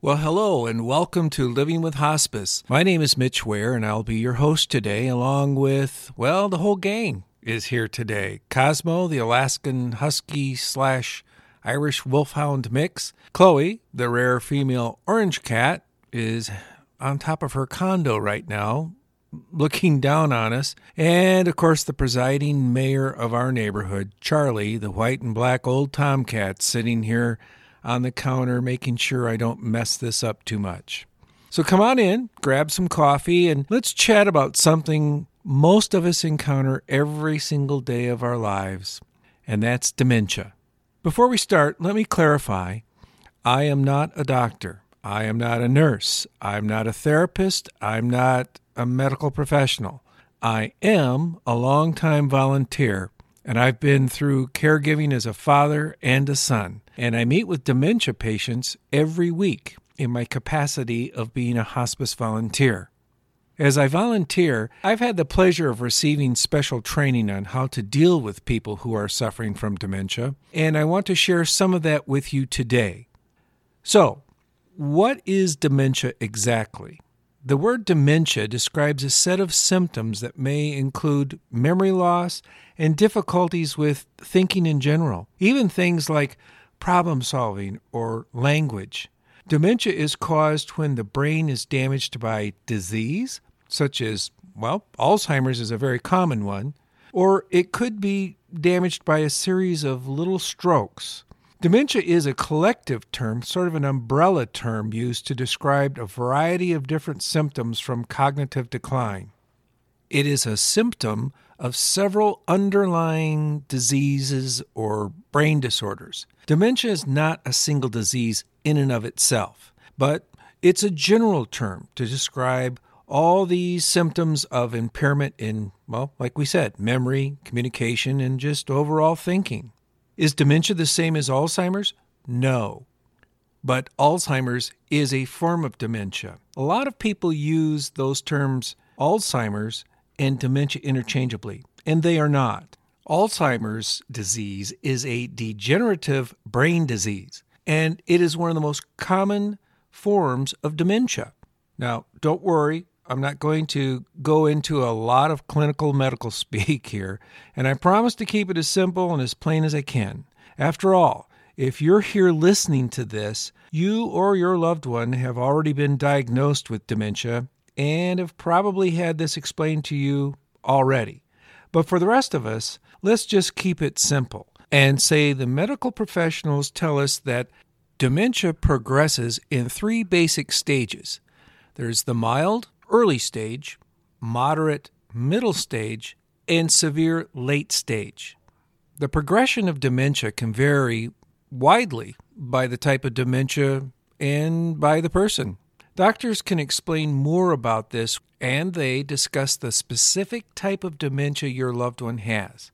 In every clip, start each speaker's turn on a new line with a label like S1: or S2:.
S1: Well, hello and welcome to Living with Hospice. My name is Mitch Ware and I'll be your host today, along with, well, the whole gang is here today. Cosmo, the Alaskan Husky slash Irish Wolfhound mix. Chloe, the rare female orange cat, is on top of her condo right now, looking down on us. And of course, the presiding mayor of our neighborhood, Charlie, the white and black old tomcat, sitting here on the counter, making sure I don't mess this up too much. So come on in, grab some coffee, and let's chat about something most of us encounter every single day of our lives, and that's dementia. Before we start, let me clarify I am not a doctor. I am not a nurse. I'm not a therapist. I'm not a medical professional. I am a longtime volunteer, and I've been through caregiving as a father and a son and I meet with dementia patients every week in my capacity of being a hospice volunteer. As I volunteer, I've had the pleasure of receiving special training on how to deal with people who are suffering from dementia, and I want to share some of that with you today. So, what is dementia exactly? The word dementia describes a set of symptoms that may include memory loss and difficulties with thinking in general, even things like problem solving, or language. Dementia is caused when the brain is damaged by disease, such as, well, Alzheimer's is a very common one, or it could be damaged by a series of little strokes. Dementia is a collective term, sort of an umbrella term used to describe a variety of different symptoms from cognitive decline. It is a symptom of several underlying diseases or brain disorders. Dementia is not a single disease in and of itself, but it's a general term to describe all these symptoms of impairment in, well, like we said, memory, communication, and just overall thinking. Is dementia the same as Alzheimer's? No. But Alzheimer's is a form of dementia. A lot of people use those terms Alzheimer's and dementia interchangeably, and they are not. Alzheimer's disease is a degenerative brain disease, and it is one of the most common forms of dementia. Now, don't worry, I'm not going to go into a lot of clinical medical speak here, and I promise to keep it as simple and as plain as I can. After all, if you're here listening to this, you or your loved one have already been diagnosed with dementia and have probably had this explained to you already. But for the rest of us, let's just keep it simple and say the medical professionals tell us that dementia progresses in three basic stages there's the mild, early stage, moderate, middle stage, and severe late stage. The progression of dementia can vary widely by the type of dementia and by the person. Doctors can explain more about this and they discuss the specific type of dementia your loved one has.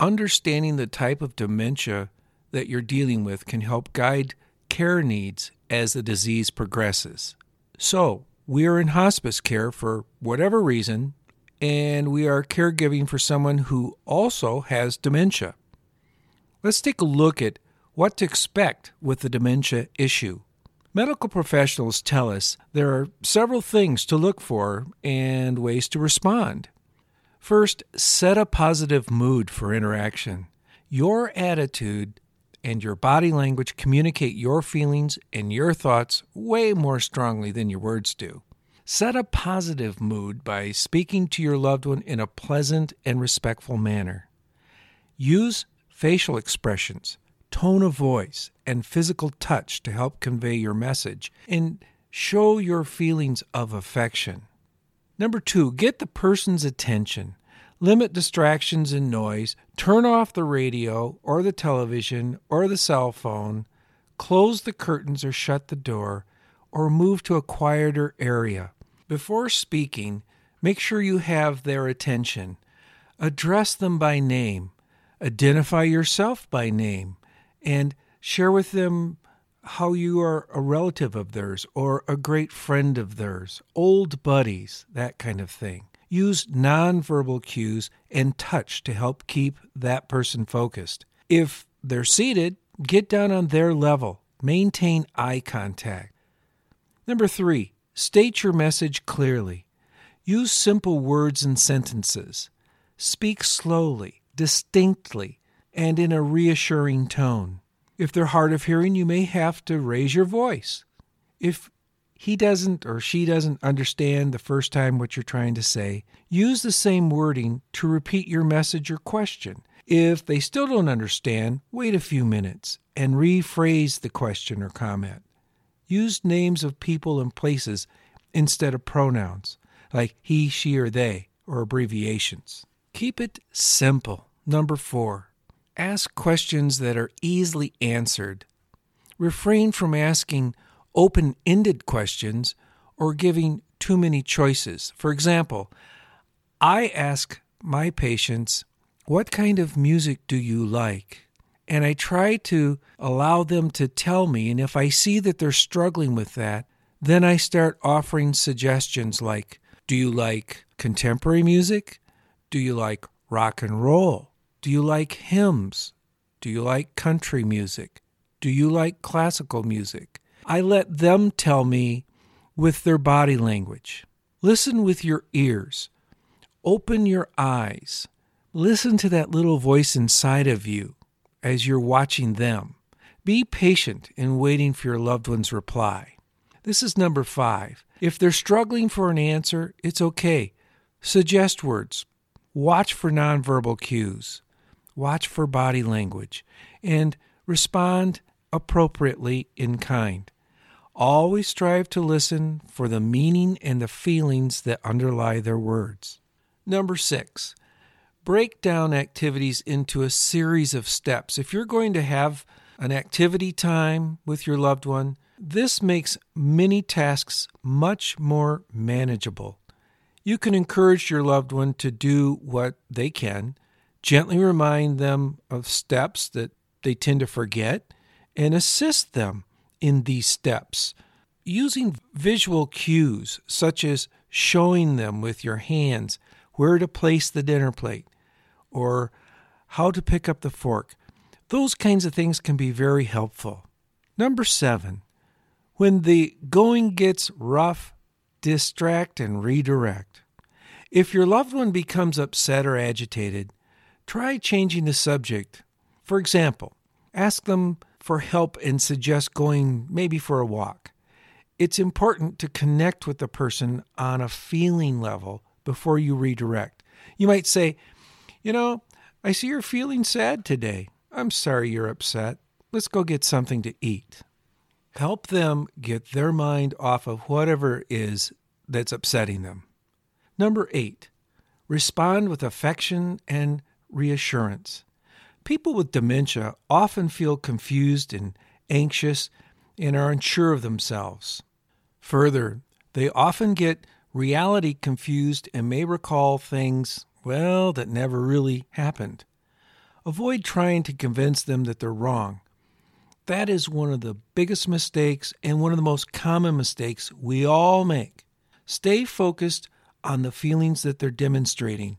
S1: Understanding the type of dementia that you're dealing with can help guide care needs as the disease progresses. So, we are in hospice care for whatever reason, and we are caregiving for someone who also has dementia. Let's take a look at what to expect with the dementia issue. Medical professionals tell us there are several things to look for and ways to respond. First, set a positive mood for interaction. Your attitude and your body language communicate your feelings and your thoughts way more strongly than your words do. Set a positive mood by speaking to your loved one in a pleasant and respectful manner. Use facial expressions tone of voice, and physical touch to help convey your message and show your feelings of affection. Number two, get the person's attention. Limit distractions and noise. Turn off the radio or the television or the cell phone. Close the curtains or shut the door, or move to a quieter area. Before speaking, make sure you have their attention. Address them by name. Identify yourself by name and share with them how you are a relative of theirs or a great friend of theirs, old buddies, that kind of thing. Use nonverbal cues and touch to help keep that person focused. If they're seated, get down on their level. Maintain eye contact. Number three, state your message clearly. Use simple words and sentences. Speak slowly, distinctly, and in a reassuring tone. If they're hard of hearing, you may have to raise your voice. If he doesn't or she doesn't understand the first time what you're trying to say, use the same wording to repeat your message or question. If they still don't understand, wait a few minutes and rephrase the question or comment. Use names of people and places instead of pronouns, like he, she, or they, or abbreviations. Keep it simple. Number four, ask questions that are easily answered. Refrain from asking open ended questions or giving too many choices. For example, I ask my patients, What kind of music do you like? And I try to allow them to tell me. And if I see that they're struggling with that, then I start offering suggestions like, Do you like contemporary music? Do you like rock and roll? Do you like hymns? Do you like country music? Do you like classical music? I let them tell me with their body language. Listen with your ears. Open your eyes. Listen to that little voice inside of you as you're watching them. Be patient in waiting for your loved one's reply. This is number five. If they're struggling for an answer, it's okay. Suggest words. Watch for nonverbal cues watch for body language, and respond appropriately in kind. Always strive to listen for the meaning and the feelings that underlie their words. Number six, break down activities into a series of steps. If you're going to have an activity time with your loved one, this makes many tasks much more manageable. You can encourage your loved one to do what they can Gently remind them of steps that they tend to forget and assist them in these steps using visual cues such as showing them with your hands where to place the dinner plate or how to pick up the fork. Those kinds of things can be very helpful. Number seven, when the going gets rough, distract and redirect. If your loved one becomes upset or agitated, try changing the subject. For example, ask them for help and suggest going maybe for a walk. It's important to connect with the person on a feeling level before you redirect. You might say, You know, I see you're feeling sad today. I'm sorry you're upset. Let's go get something to eat. Help them get their mind off of whatever is that's upsetting them. Number eight, respond with affection and reassurance. People with dementia often feel confused and anxious and are unsure of themselves. Further, they often get reality confused and may recall things, well, that never really happened. Avoid trying to convince them that they're wrong. That is one of the biggest mistakes and one of the most common mistakes we all make. Stay focused on the feelings that they're demonstrating,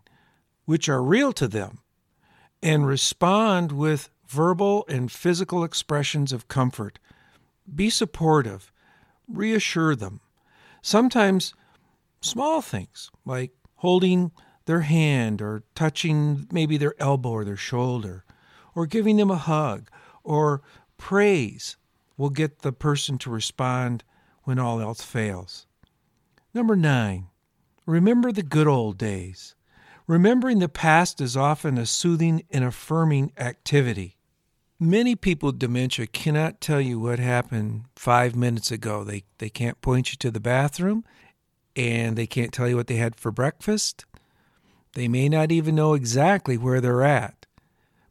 S1: which are real to them and respond with verbal and physical expressions of comfort. Be supportive, reassure them. Sometimes small things like holding their hand or touching maybe their elbow or their shoulder or giving them a hug or praise will get the person to respond when all else fails. Number nine, remember the good old days. Remembering the past is often a soothing and affirming activity. Many people with dementia cannot tell you what happened five minutes ago. They, they can't point you to the bathroom and they can't tell you what they had for breakfast. They may not even know exactly where they're at.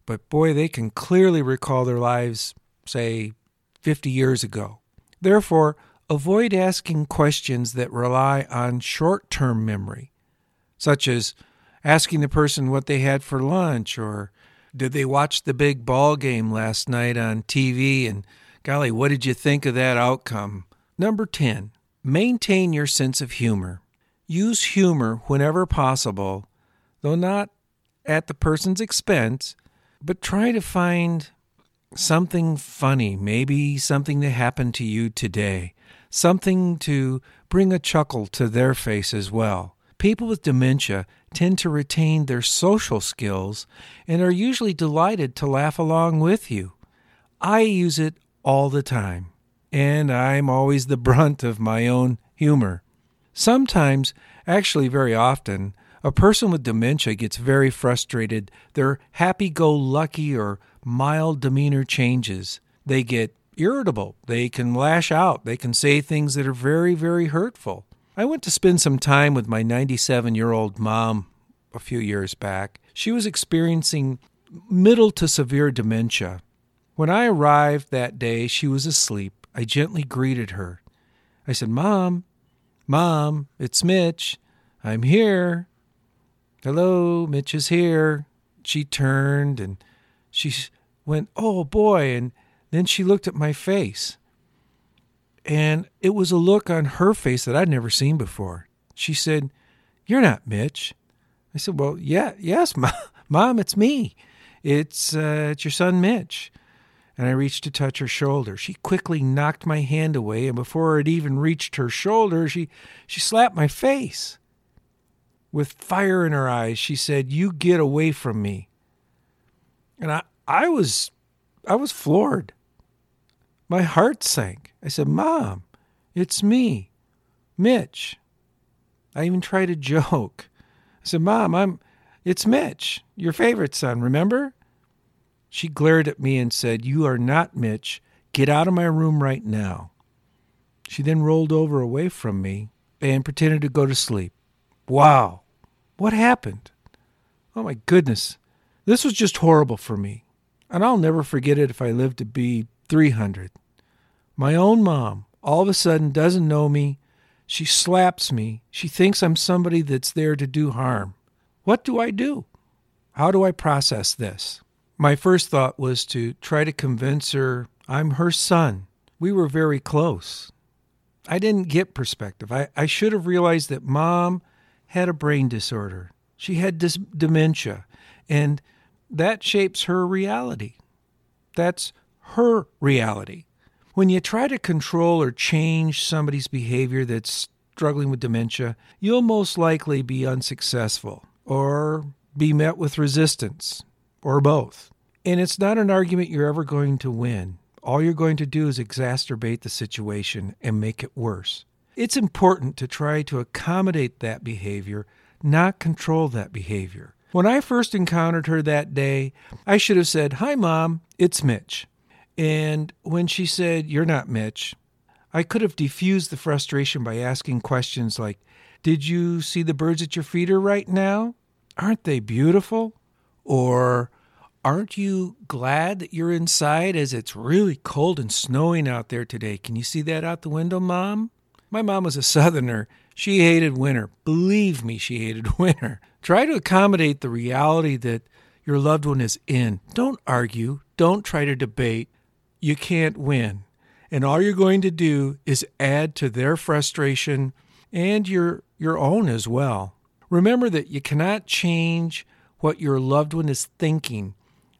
S1: But boy, they can clearly recall their lives, say, 50 years ago. Therefore, avoid asking questions that rely on short term memory, such as, asking the person what they had for lunch or did they watch the big ball game last night on TV and golly, what did you think of that outcome? Number 10, maintain your sense of humor. Use humor whenever possible, though not at the person's expense, but try to find something funny, maybe something that happened to you today, something to bring a chuckle to their face as well. People with dementia tend to retain their social skills and are usually delighted to laugh along with you. I use it all the time, and I'm always the brunt of my own humor. Sometimes, actually very often, a person with dementia gets very frustrated. Their happy go lucky or mild demeanor changes. They get irritable. They can lash out. They can say things that are very, very hurtful. I went to spend some time with my 97 year old mom a few years back. She was experiencing middle to severe dementia. When I arrived that day, she was asleep. I gently greeted her. I said, Mom, Mom, it's Mitch. I'm here. Hello, Mitch is here. She turned and she went, Oh boy. And then she looked at my face. And it was a look on her face that I'd never seen before. She said, You're not Mitch. I said, Well, yeah, yes, Mom, it's me. It's, uh, it's your son, Mitch. And I reached to touch her shoulder. She quickly knocked my hand away, and before it even reached her shoulder, she, she slapped my face. With fire in her eyes, she said, You get away from me. And I, I was I was floored. My heart sank. I said, Mom, it's me, Mitch. I even tried a joke. I said, Mom, I'm it's Mitch, your favorite son, remember? She glared at me and said, You are not Mitch. Get out of my room right now. She then rolled over away from me and pretended to go to sleep. Wow. What happened? Oh my goodness. This was just horrible for me. And I'll never forget it if I live to be 300. My own mom all of a sudden doesn't know me. She slaps me. She thinks I'm somebody that's there to do harm. What do I do? How do I process this? My first thought was to try to convince her I'm her son. We were very close. I didn't get perspective. I, I should have realized that mom had a brain disorder. She had dis- dementia, and that shapes her reality. That's her reality. When you try to control or change somebody's behavior that's struggling with dementia, you'll most likely be unsuccessful or be met with resistance or both. And it's not an argument you're ever going to win. All you're going to do is exacerbate the situation and make it worse. It's important to try to accommodate that behavior, not control that behavior. When I first encountered her that day, I should have said, Hi, Mom, it's Mitch. And when she said, You're not Mitch, I could have diffused the frustration by asking questions like, Did you see the birds at your feeder right now? Aren't they beautiful? Or, Aren't you glad that you're inside as it's really cold and snowing out there today? Can you see that out the window, Mom? My mom was a Southerner. She hated winter. Believe me, she hated winter. Try to accommodate the reality that your loved one is in. Don't argue. Don't try to debate. You can't win. And all you're going to do is add to their frustration and your, your own as well. Remember that you cannot change what your loved one is thinking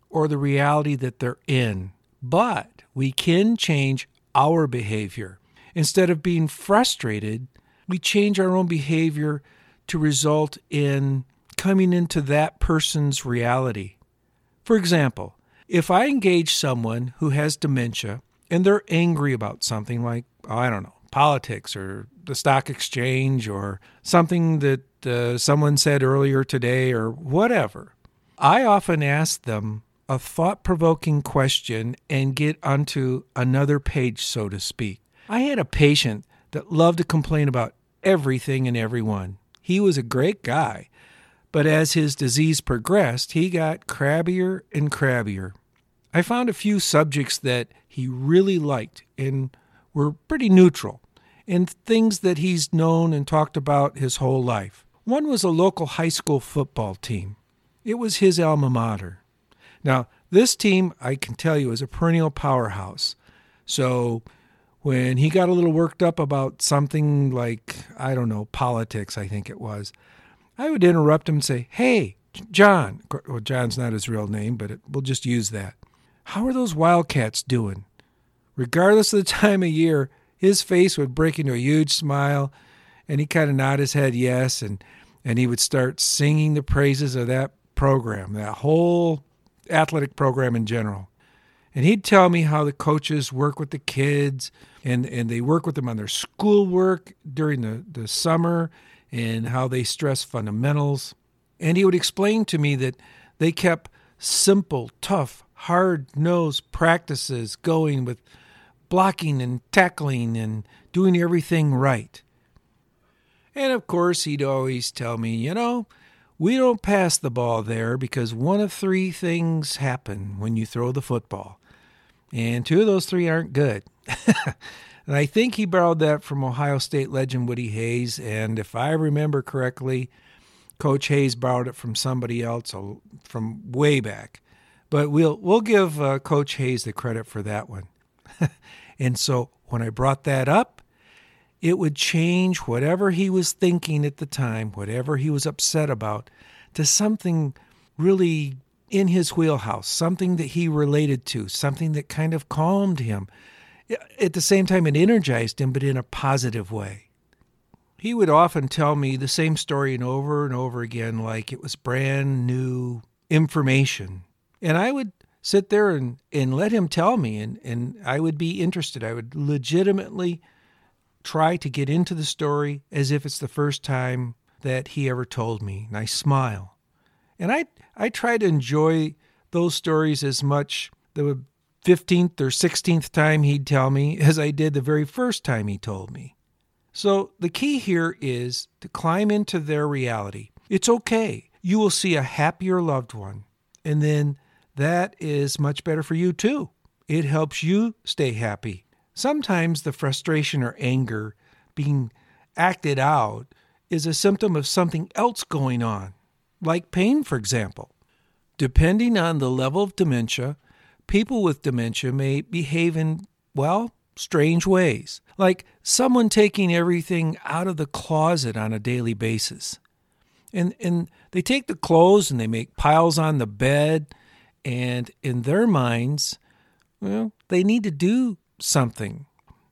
S1: or the reality that they're in, but we can change our behavior. Instead of being frustrated, we change our own behavior to result in coming into that person's reality. For example, if I engage someone who has dementia and they're angry about something like, oh, I don't know, politics or the stock exchange or something that uh, someone said earlier today or whatever, I often ask them a thought provoking question and get onto another page, so to speak. I had a patient that loved to complain about everything and everyone. He was a great guy, but as his disease progressed, he got crabbier and crabbier. I found a few subjects that he really liked and were pretty neutral, and things that he's known and talked about his whole life. One was a local high school football team. It was his alma mater. Now, this team, I can tell you, is a perennial powerhouse. So when he got a little worked up about something like, I don't know, politics, I think it was, I would interrupt him and say, Hey, John, well, John's not his real name, but it, we'll just use that. How are those Wildcats doing? Regardless of the time of year, his face would break into a huge smile, and he kind of nod his head yes, and and he would start singing the praises of that program, that whole athletic program in general. And he'd tell me how the coaches work with the kids and, and they work with them on their schoolwork during the, the summer and how they stress fundamentals. And he would explain to me that they kept simple, tough, hard nosed practices going with blocking and tackling and doing everything right. And of course, he'd always tell me, you know, we don't pass the ball there because one of three things happen when you throw the football. And two of those three aren't good. and I think he borrowed that from Ohio State legend Woody Hayes. And if I remember correctly, Coach Hayes borrowed it from somebody else from way back. But we'll we'll give uh, Coach Hayes the credit for that one. and so when I brought that up, it would change whatever he was thinking at the time, whatever he was upset about, to something really in his wheelhouse, something that he related to, something that kind of calmed him. At the same time, it energized him, but in a positive way. He would often tell me the same story and over and over again, like it was brand new information. And I would sit there and, and let him tell me, and, and I would be interested. I would legitimately try to get into the story as if it's the first time that he ever told me, and I smile. And I I try to enjoy those stories as much the 15th or 16th time he'd tell me as I did the very first time he told me. So the key here is to climb into their reality. It's okay. You will see a happier loved one. And then that is much better for you too. It helps you stay happy Sometimes the frustration or anger being acted out is a symptom of something else going on, like pain, for example. Depending on the level of dementia, people with dementia may behave in, well, strange ways, like someone taking everything out of the closet on a daily basis. And, and they take the clothes and they make piles on the bed, and in their minds, well, they need to do something.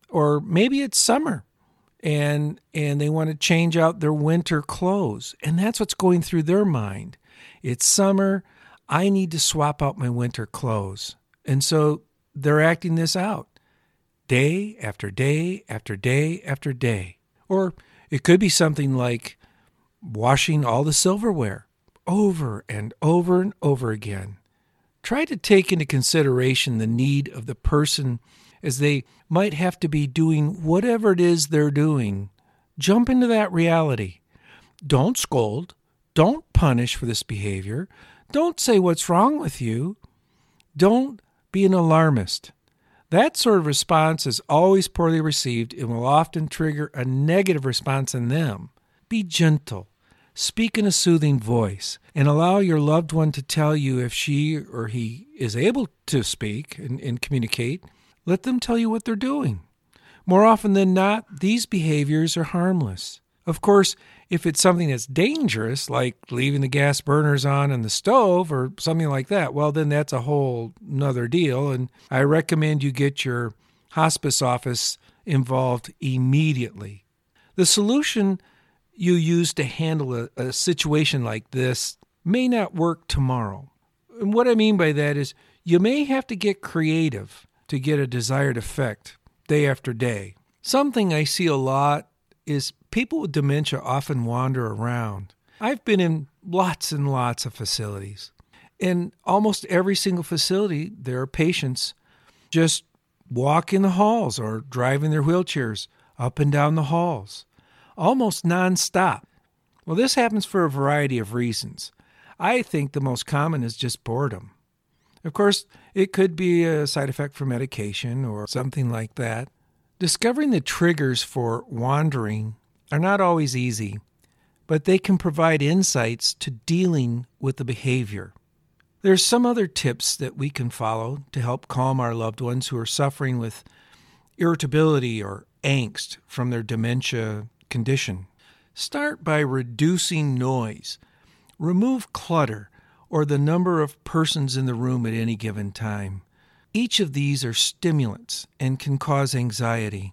S1: Or maybe it's summer and and they want to change out their winter clothes and that's what's going through their mind. It's summer, I need to swap out my winter clothes. And so they're acting this out day after day after day after day. Or it could be something like washing all the silverware over and over and over again. Try to take into consideration the need of the person as they might have to be doing whatever it is they're doing. Jump into that reality. Don't scold. Don't punish for this behavior. Don't say what's wrong with you. Don't be an alarmist. That sort of response is always poorly received and will often trigger a negative response in them. Be gentle. Speak in a soothing voice and allow your loved one to tell you if she or he is able to speak and, and communicate let them tell you what they're doing. More often than not, these behaviors are harmless. Of course, if it's something that's dangerous, like leaving the gas burners on in the stove or something like that, well, then that's a whole nother deal. And I recommend you get your hospice office involved immediately. The solution you use to handle a, a situation like this may not work tomorrow. And what I mean by that is you may have to get creative to get a desired effect day after day. Something I see a lot is people with dementia often wander around. I've been in lots and lots of facilities. In almost every single facility, there are patients just walk in the halls or driving their wheelchairs up and down the halls, almost nonstop. Well, this happens for a variety of reasons. I think the most common is just boredom. Of course, it could be a side effect from medication or something like that. Discovering the triggers for wandering are not always easy, but they can provide insights to dealing with the behavior. There are some other tips that we can follow to help calm our loved ones who are suffering with irritability or angst from their dementia condition. Start by reducing noise. Remove clutter or the number of persons in the room at any given time. Each of these are stimulants and can cause anxiety.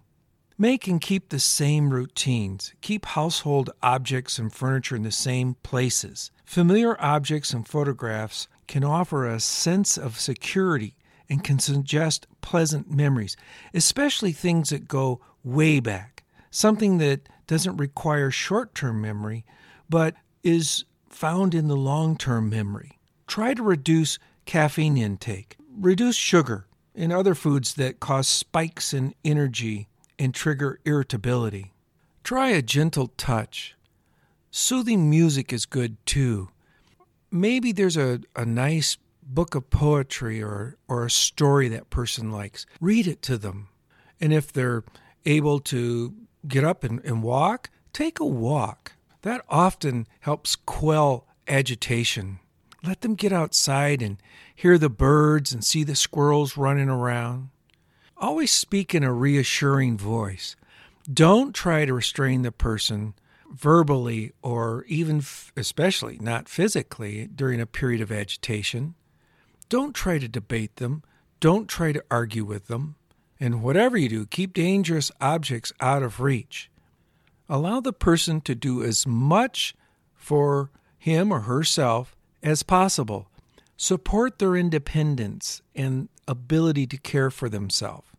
S1: Make and keep the same routines. Keep household objects and furniture in the same places. Familiar objects and photographs can offer a sense of security and can suggest pleasant memories, especially things that go way back. Something that doesn't require short term memory, but is found in the long term memory. Try to reduce caffeine intake, reduce sugar and other foods that cause spikes in energy and trigger irritability. Try a gentle touch. Soothing music is good too. Maybe there's a, a nice book of poetry or, or a story that person likes. Read it to them. And if they're able to get up and, and walk, take a walk. That often helps quell agitation. Let them get outside and hear the birds and see the squirrels running around. Always speak in a reassuring voice. Don't try to restrain the person verbally or even, especially not physically, during a period of agitation. Don't try to debate them. Don't try to argue with them. And whatever you do, keep dangerous objects out of reach. Allow the person to do as much for him or herself as possible. Support their independence and ability to care for themselves.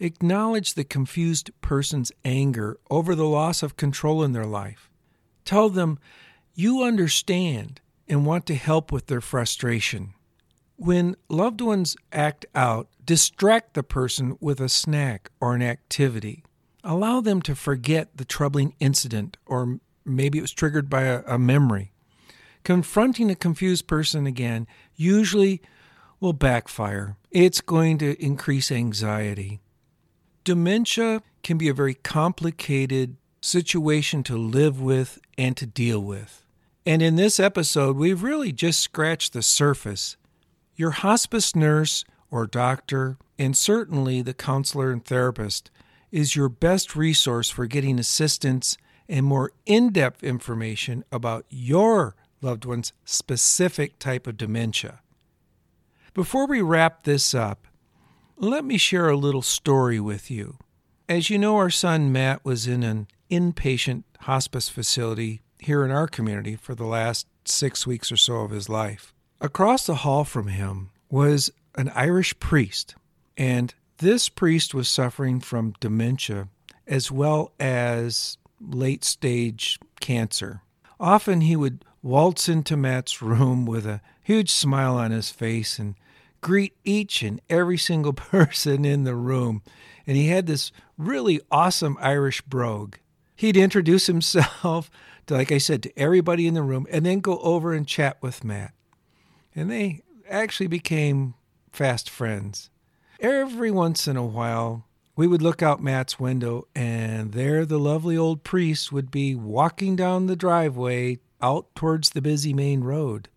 S1: Acknowledge the confused person's anger over the loss of control in their life. Tell them you understand and want to help with their frustration. When loved ones act out, distract the person with a snack or an activity. Allow them to forget the troubling incident, or maybe it was triggered by a, a memory. Confronting a confused person again usually will backfire. It's going to increase anxiety. Dementia can be a very complicated situation to live with and to deal with. And in this episode, we've really just scratched the surface. Your hospice nurse or doctor, and certainly the counselor and therapist, is your best resource for getting assistance and more in depth information about your loved one's specific type of dementia. Before we wrap this up, let me share a little story with you. As you know, our son Matt was in an inpatient hospice facility here in our community for the last six weeks or so of his life. Across the hall from him was an Irish priest, and this priest was suffering from dementia as well as late stage cancer. Often he would waltz into Matt's room with a huge smile on his face and greet each and every single person in the room. And he had this really awesome Irish brogue. He'd introduce himself, to, like I said, to everybody in the room and then go over and chat with Matt. And they actually became fast friends. Every once in a while, we would look out Matt's window, and there the lovely old priest would be walking down the driveway out towards the busy main road.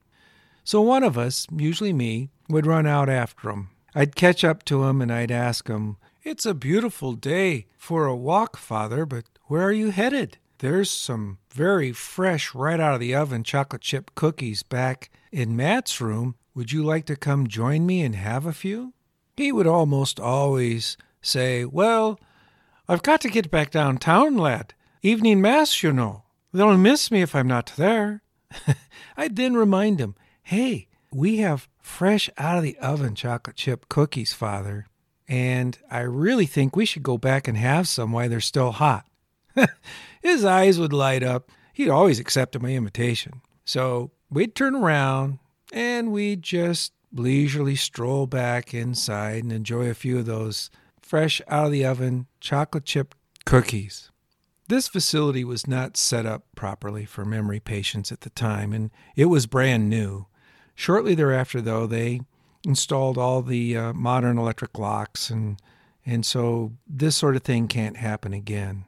S1: So one of us, usually me, would run out after him. I'd catch up to him and I'd ask him, It's a beautiful day for a walk, Father, but where are you headed? There's some very fresh, right out of the oven chocolate chip cookies back in Matt's room. Would you like to come join me and have a few? He would almost always say, Well, I've got to get back downtown, lad. Evening Mass, you know. They'll miss me if I'm not there. I'd then remind him, Hey, we have fresh out of the oven chocolate chip cookies, Father, and I really think we should go back and have some while they're still hot. His eyes would light up. He'd always accepted my invitation. So we'd turn around and we'd just leisurely stroll back inside and enjoy a few of those fresh out of the oven chocolate chip cookies. This facility was not set up properly for memory patients at the time, and it was brand new. Shortly thereafter, though, they installed all the uh, modern electric locks, and and so this sort of thing can't happen again.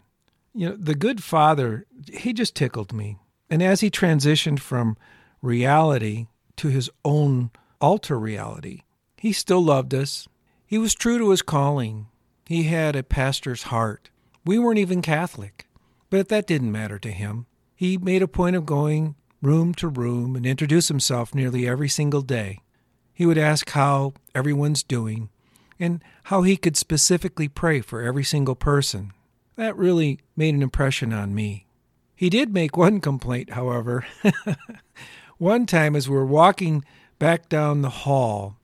S1: You know, the good father, he just tickled me. And as he transitioned from reality to his own alter reality, he still loved us. He was true to his calling. He had a pastor's heart. We weren't even Catholic, but that didn't matter to him. He made a point of going room to room and introduce himself nearly every single day. He would ask how everyone's doing and how he could specifically pray for every single person. That really made an impression on me. He did make one complaint, however. one time, as we were walking back down the hall,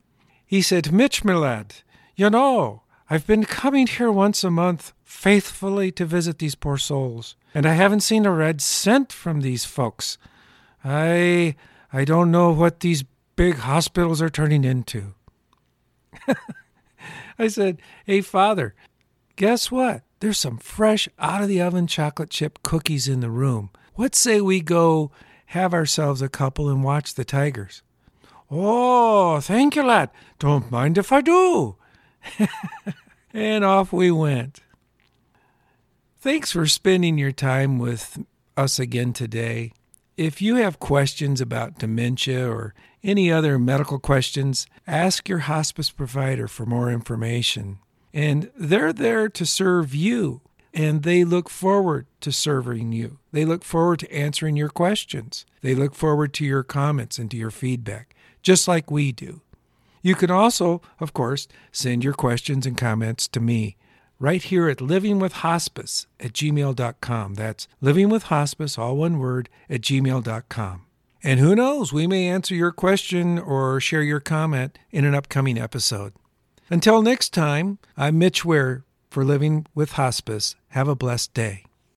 S1: he said, Mitch, my lad, you know, I've been coming here once a month faithfully to visit these poor souls, and I haven't seen a red cent from these folks. I I don't know what these big hospitals are turning into. I said, Hey, Father, guess what? There's some fresh, out of the oven chocolate chip cookies in the room. What say we go have ourselves a couple and watch the Tigers? Oh, thank you, lad. Don't mind if I do. and off we went. Thanks for spending your time with us again today. If you have questions about dementia or any other medical questions, ask your hospice provider for more information. And they're there to serve you, and they look forward to serving you. They look forward to answering your questions. They look forward to your comments and to your feedback, just like we do. You can also, of course, send your questions and comments to me right here at livingwithhospice at gmail.com. That's livingwithhospice, all one word, at gmail.com. And who knows, we may answer your question or share your comment in an upcoming episode. Until next time, I'm Mitch Ware for Living with Hospice. Have a blessed day.